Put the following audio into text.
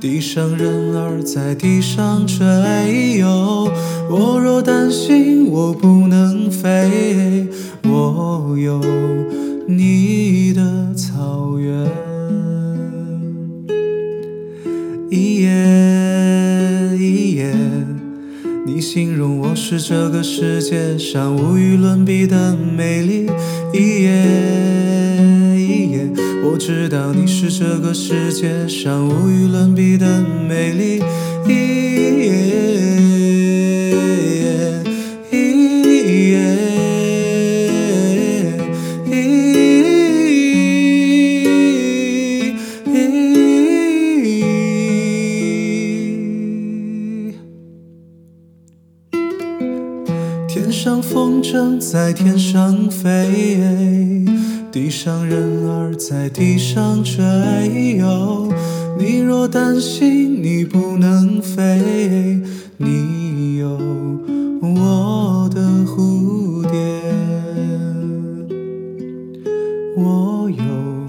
地上人儿在地上追游。我若担心我不能飞，我有你的草原。一夜一夜，你形容我是这个世界上无与伦比的美丽。一夜我知道你是这个世界上无与伦比的美丽。天上风筝在天上飞，地上人儿在地上追哟。你若担心你不能飞，你有我的蝴蝶，我有